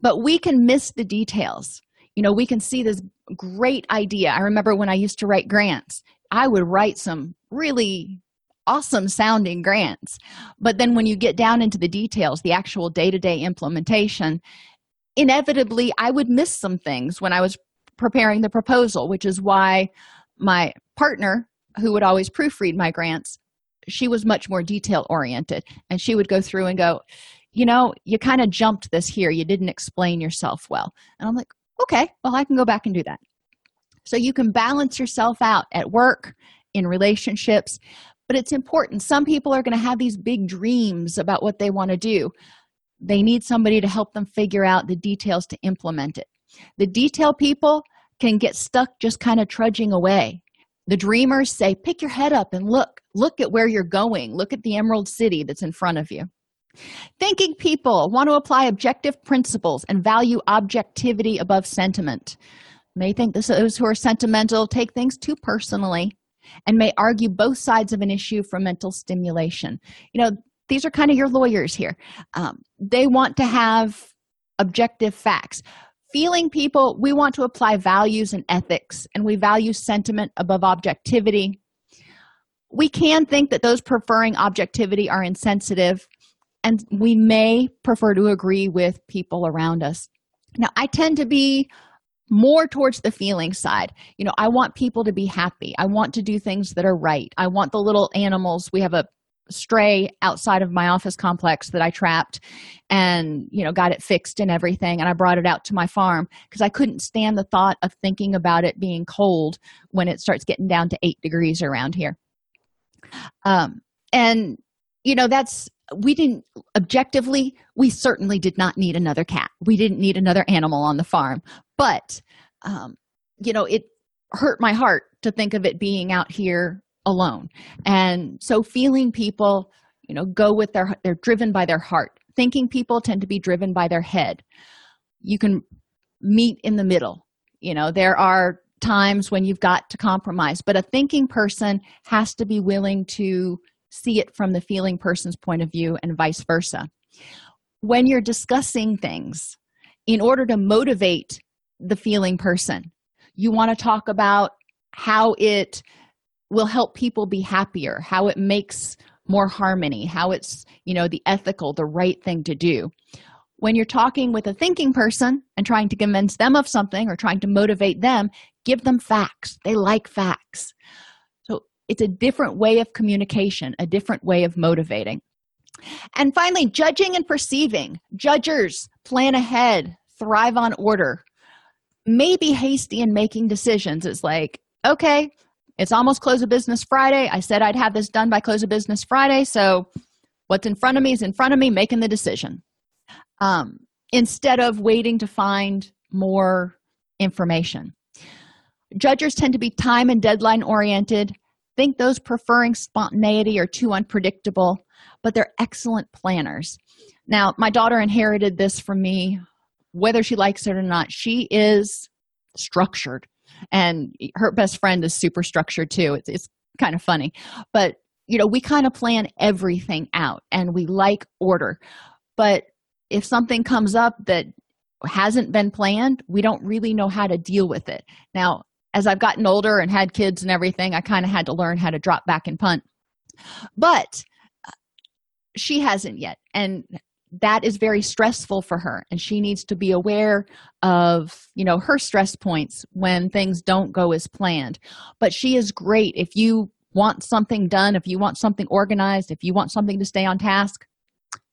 Speaker 1: but we can miss the details. You know we can see this great idea. I remember when i used to write grants i would write some really awesome sounding grants. But then when you get down into the details the actual day-to-day implementation inevitably i would miss some things when i was preparing the proposal which is why my partner who would always proofread my grants she was much more detail oriented. And she would go through and go you know you kind of jumped this here. You didn't explain yourself well. And i'm like okay well i can go back and do that. So you can balance yourself out at work in relationships but it's important. Some people are going to have these big dreams about what they want to do. They need somebody to help them figure out the details to implement it. The detail people can get stuck just kind of trudging away the dreamers say pick your head up and look. Look at where you're going. Look at the emerald city that's in front of you. Thinking people want to apply objective principles and value objectivity above sentiment. May think this, those who are sentimental take things too personally and may argue both sides of an issue for mental stimulation. You know these are kind of your lawyers here. Um, they want to have objective facts feeling people we want to apply values and ethics and we value sentiment above objectivity. We can think that those preferring objectivity are insensitive and we may prefer to agree with people around us. Now i tend to be more towards the feeling side. You know i want people to be happy. I want to do things that are right. I want the little animals. We have a stray outside of my office complex that i trapped and you know got it fixed and everything. And i brought it out to my farm because i couldn't stand the thought of thinking about it being cold when it starts getting down to eight degrees around here. Um and you know that's we didn't objectively we certainly did not need another cat. We didn't need another animal on the farm. But um, you know it hurt my heart to think of it being out here alone. And so feeling people you know go with their they're driven by their heart. Thinking people tend to be driven by their head. You can meet in the middle. You know there are times when you've got to compromise but a thinking person has to be willing to see it from the feeling person's point of view and vice versa. When you're discussing things in order to motivate the feeling person you want to talk about how it will help people be happier how it makes more harmony how it's you know the ethical the right thing to do. When you're talking with a thinking person and trying to convince them of something or trying to motivate them give them facts. They like facts. So it's a different way of communication a different way of motivating. And finally judging and perceiving. Judgers plan ahead thrive on order. May be hasty in making decisions. It's like okay it's almost close of business friday. I said i'd have this done by close of business friday. So what's in front of me is in front of me making the decision. Um, instead of waiting to find more information. Judges tend to be time and deadline oriented. Think those preferring spontaneity are too unpredictable but they're excellent planners. Now my daughter inherited this from me whether she likes it or not. She is structured and her best friend is super structured too. It's, it's kind of funny. But you know we kind of plan everything out and we like order. But if something comes up that hasn't been planned we don't really know how to deal with it. Now as i've gotten older and had kids and everything i kind of had to learn how to drop back and punt. But uh, she hasn't yet. And that is very stressful for her and she needs to be aware of you know her stress points when things don't go as planned. But she is great. If you want something done if you want something organized if you want something to stay on task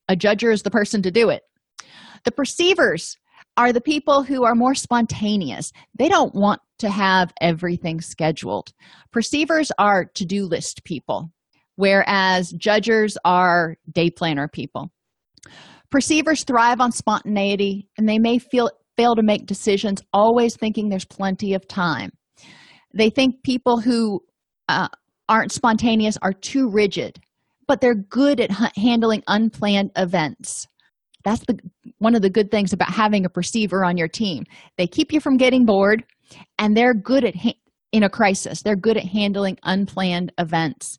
Speaker 1: a judger is the person to do it. The perceivers are the people who are more spontaneous. They don't want to have everything scheduled. Perceivers are to-do list people whereas judgers are day planner people Perceivers thrive on spontaneity and they may feel, fail to make decisions always thinking there's plenty of time. They think people who uh, aren't spontaneous are too rigid, but they're good at h- handling unplanned events. That's the one of the good things about having a perceiver on your team. They keep you from getting bored and they're good at ha- in a crisis. They're good at handling unplanned events.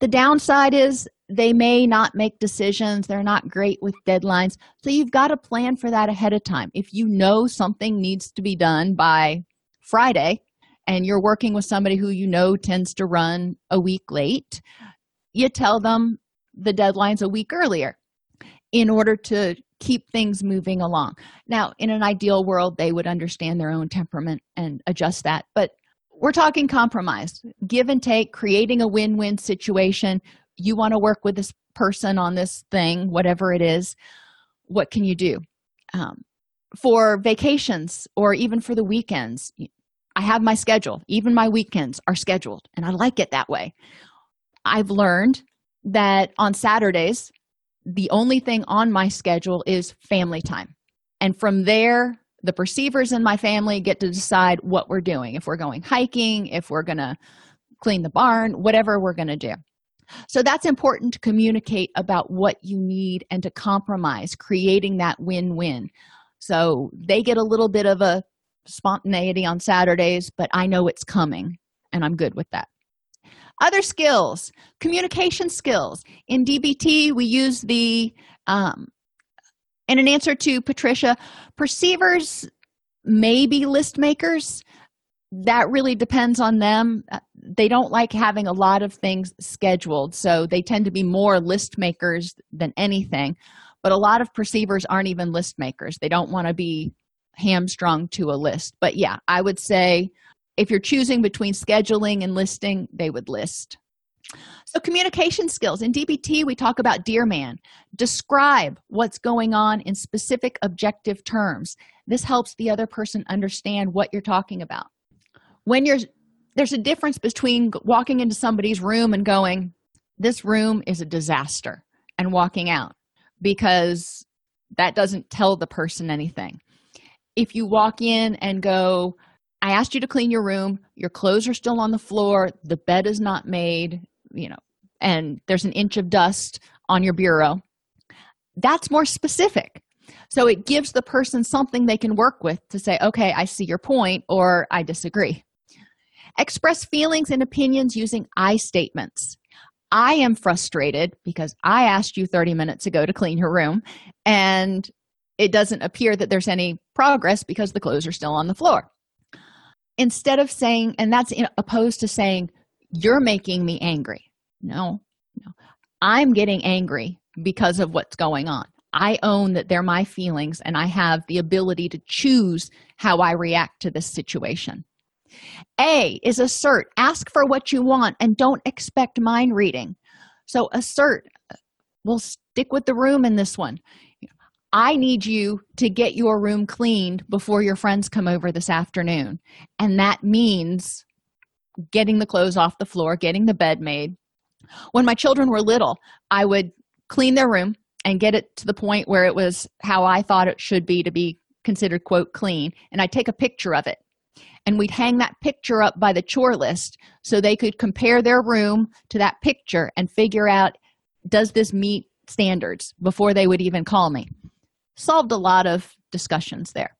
Speaker 1: The downside is they may not make decisions they're not great with deadlines. So you've got to plan for that ahead of time. If you know something needs to be done by friday and you're working with somebody who you know tends to run a week late you tell them the deadline's a week earlier in order to keep things moving along. Now in an ideal world they would understand their own temperament and adjust that but we're talking compromise give and take creating a win-win situation you want to work with this person on this thing whatever it is what can you do? Um, for vacations or even for the weekends i have my schedule. Even my weekends are scheduled and i like it that way. I've learned that on saturdays the only thing on my schedule is family time. And from there the perceivers in my family get to decide what we're doing. If we're going hiking if we're going to clean the barn whatever we're going to do so that's important to communicate about what you need and to compromise, creating that win win. So they get a little bit of a spontaneity on Saturdays, but I know it's coming and I'm good with that. Other skills, communication skills. In DBT, we use the, um, in an answer to Patricia, perceivers may be list makers that really depends on them they don't like having a lot of things scheduled so they tend to be more list makers than anything. But a lot of perceivers aren't even list makers. They don't want to be hamstrung to a list. But yeah i would say if you're choosing between scheduling and listing they would list. So communication skills. In dbt we talk about dear man. Describe what's going on in specific objective terms. This helps the other person understand what you're talking about. When you're there's a difference between walking into somebody's room and going this room is a disaster and walking out because that doesn't tell the person anything. If you walk in and go i asked you to clean your room. Your clothes are still on the floor. The bed is not made you know and there's an inch of dust on your bureau that's more specific. So it gives the person something they can work with to say okay i see your point or i disagree Express feelings and opinions using I statements. I am frustrated because I asked you 30 minutes ago to clean your room, and it doesn't appear that there's any progress because the clothes are still on the floor. Instead of saying, and that's opposed to saying, you're making me angry. No, no. I'm getting angry because of what's going on. I own that they're my feelings and I have the ability to choose how I react to this situation. A is assert. Ask for what you want and don't expect mind reading. So assert. We'll stick with the room in this one. I need you to get your room cleaned before your friends come over this afternoon. And that means getting the clothes off the floor, getting the bed made. When my children were little, I would clean their room and get it to the point where it was how I thought it should be to be considered, quote, clean. And I'd take a picture of it and we'd hang that picture up by the chore list so they could compare their room to that picture and figure out does this meet standards before they would even call me? Solved a lot of discussions there.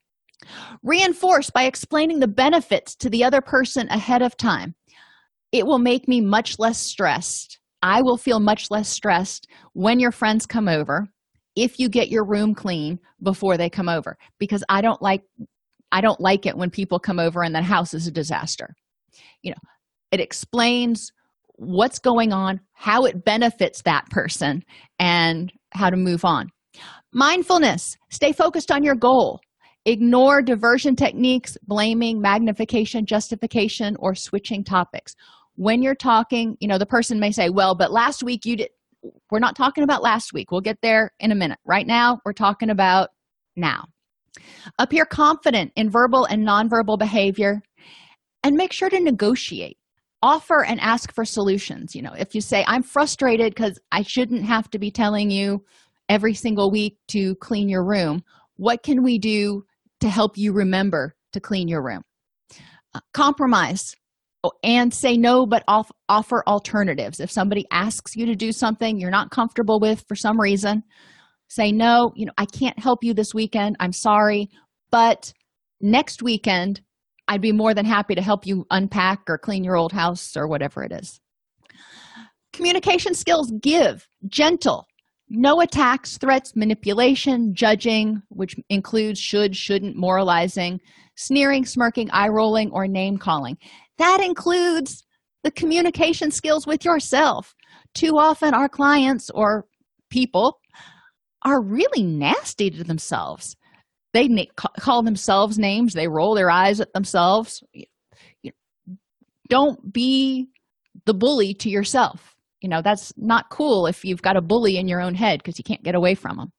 Speaker 1: Reinforce by explaining the benefits to the other person ahead of time. It will make me much less stressed. I will feel much less stressed when your friends come over if you get your room clean before they come over because i don't like I don't like it when people come over and the house is a disaster. You know, it explains what's going on, how it benefits that person, and how to move on. Mindfulness, stay focused on your goal. Ignore diversion techniques, blaming, magnification, justification, or switching topics. When you're talking, you know, the person may say, Well, but last week you did. We're not talking about last week. We'll get there in a minute. Right now, we're talking about now. Appear confident in verbal and nonverbal behavior and make sure to negotiate. Offer and ask for solutions. You know, if you say, I'm frustrated because I shouldn't have to be telling you every single week to clean your room, what can we do to help you remember to clean your room? Uh, compromise oh, and say no, but off, offer alternatives. If somebody asks you to do something you're not comfortable with for some reason, say no you know i can't help you this weekend. I'm sorry. But next weekend i'd be more than happy to help you unpack or clean your old house or whatever it is. Communication skills give gentle. No attacks threats manipulation judging which includes should shouldn't moralizing sneering smirking eye rolling or name calling. That includes the communication skills with yourself. Too often our clients or people are really nasty to themselves. They na- call themselves names, they roll their eyes at themselves. You don't be the bully to yourself. You know, that's not cool if you've got a bully in your own head because you can't get away from them.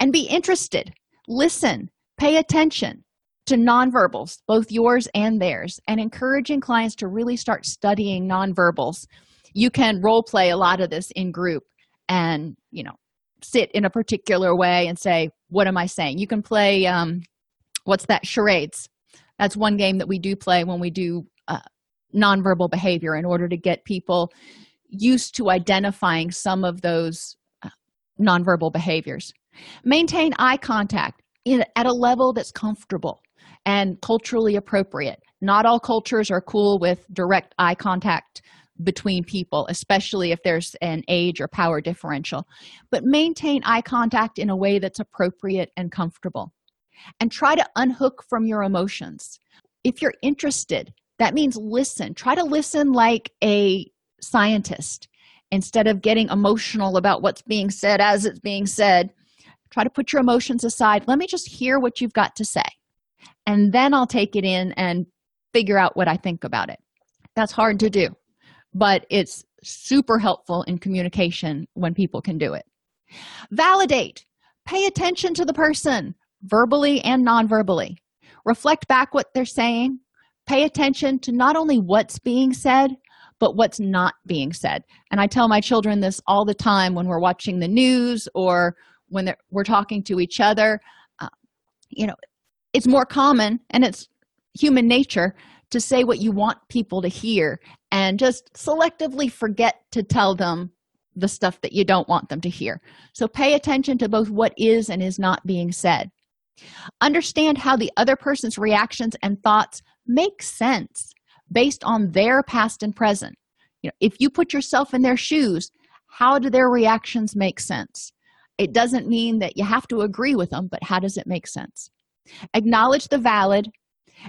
Speaker 1: And be interested, listen, pay attention to nonverbals, both yours and theirs, and encouraging clients to really start studying nonverbals. You can role play a lot of this in group and, you know, sit in a particular way and say what am i saying? You can play um, what's that charades. That's one game that we do play when we do uh, nonverbal behavior in order to get people used to identifying some of those uh, nonverbal behaviors. Maintain eye contact in, at a level that's comfortable and culturally appropriate. Not all cultures are cool with direct eye contact between people, especially if there's an age or power differential. But maintain eye contact in a way that's appropriate and comfortable. And try to unhook from your emotions. If you're interested, that means listen. Try to listen like a scientist instead of getting emotional about what's being said as it's being said. Try to put your emotions aside. Let me just hear what you've got to say. And then I'll take it in and figure out what I think about it. That's hard to do but it's super helpful in communication when people can do it. Validate. Pay attention to the person, verbally and non verbally. Reflect back what they're saying. Pay attention to not only what's being said, but what's not being said. And I tell my children this all the time when we're watching the news or when we're talking to each other. Uh, you know, it's more common and it's human nature to say what you want people to hear and just selectively forget to tell them the stuff that you don't want them to hear. So pay attention to both what is and is not being said. Understand how the other person's reactions and thoughts make sense based on their past and present. You know, if you put yourself in their shoes, how do their reactions make sense? It doesn't mean that you have to agree with them, but how does it make sense? Acknowledge the valid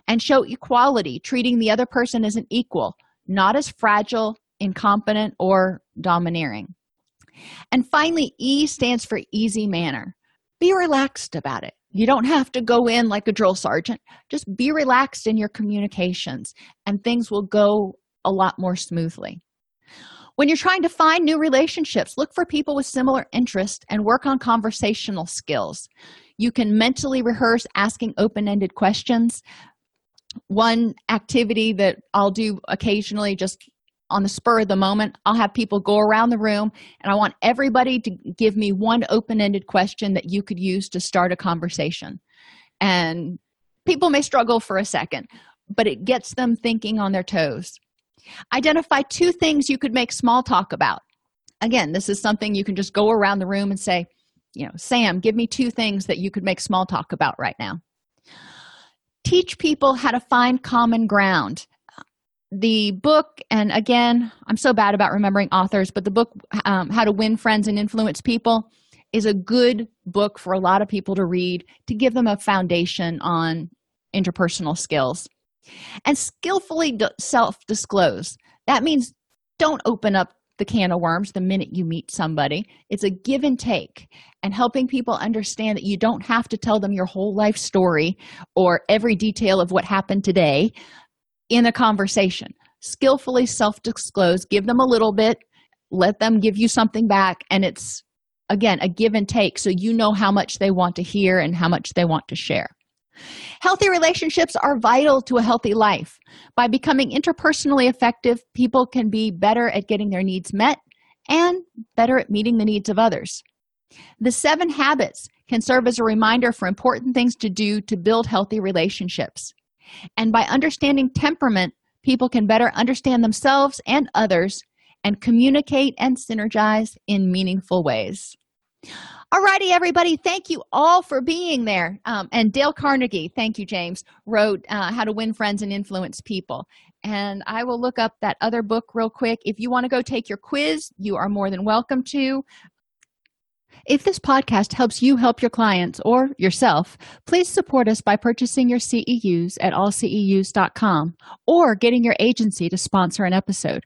Speaker 1: and show equality, treating the other person as an equal, not as fragile, incompetent, or domineering. And finally, E stands for easy manner. Be relaxed about it. You don't have to go in like a drill sergeant. Just be relaxed in your communications, and things will go a lot more smoothly. When you're trying to find new relationships, look for people with similar interests and work on conversational skills. You can mentally rehearse asking open ended questions one activity that I'll do occasionally just on the spur of the moment, I'll have people go around the room and I want everybody to give me one open ended question that you could use to start a conversation. And people may struggle for a second, but it gets them thinking on their toes. Identify two things you could make small talk about. Again, this is something you can just go around the room and say, you know, Sam, give me two things that you could make small talk about right now teach people how to find common ground. The book and again i'm so bad about remembering authors but the book um, how to win friends and influence people is a good book for a lot of people to read to give them a foundation on interpersonal skills. And skillfully self disclose that means don't open up the can of worms the minute you meet somebody. It's a give and take, and helping people understand that you don't have to tell them your whole life story or every detail of what happened today in a conversation. Skillfully self disclose, give them a little bit, let them give you something back, and it's again a give and take so you know how much they want to hear and how much they want to share. Healthy relationships are vital to a healthy life. By becoming interpersonally effective, people can be better at getting their needs met and better at meeting the needs of others. The seven habits can serve as a reminder for important things to do to build healthy relationships. And by understanding temperament, people can better understand themselves and others and communicate and synergize in meaningful ways. Alrighty, everybody. Thank you all for being there. Um, and Dale Carnegie, thank you, James, wrote uh, How to Win Friends and Influence People. And I will look up that other book real quick. If you want to go take your quiz, you are more than welcome to. If this podcast helps you help your clients or yourself, please support us by purchasing your CEUs at allceus.com or getting your agency to sponsor an episode.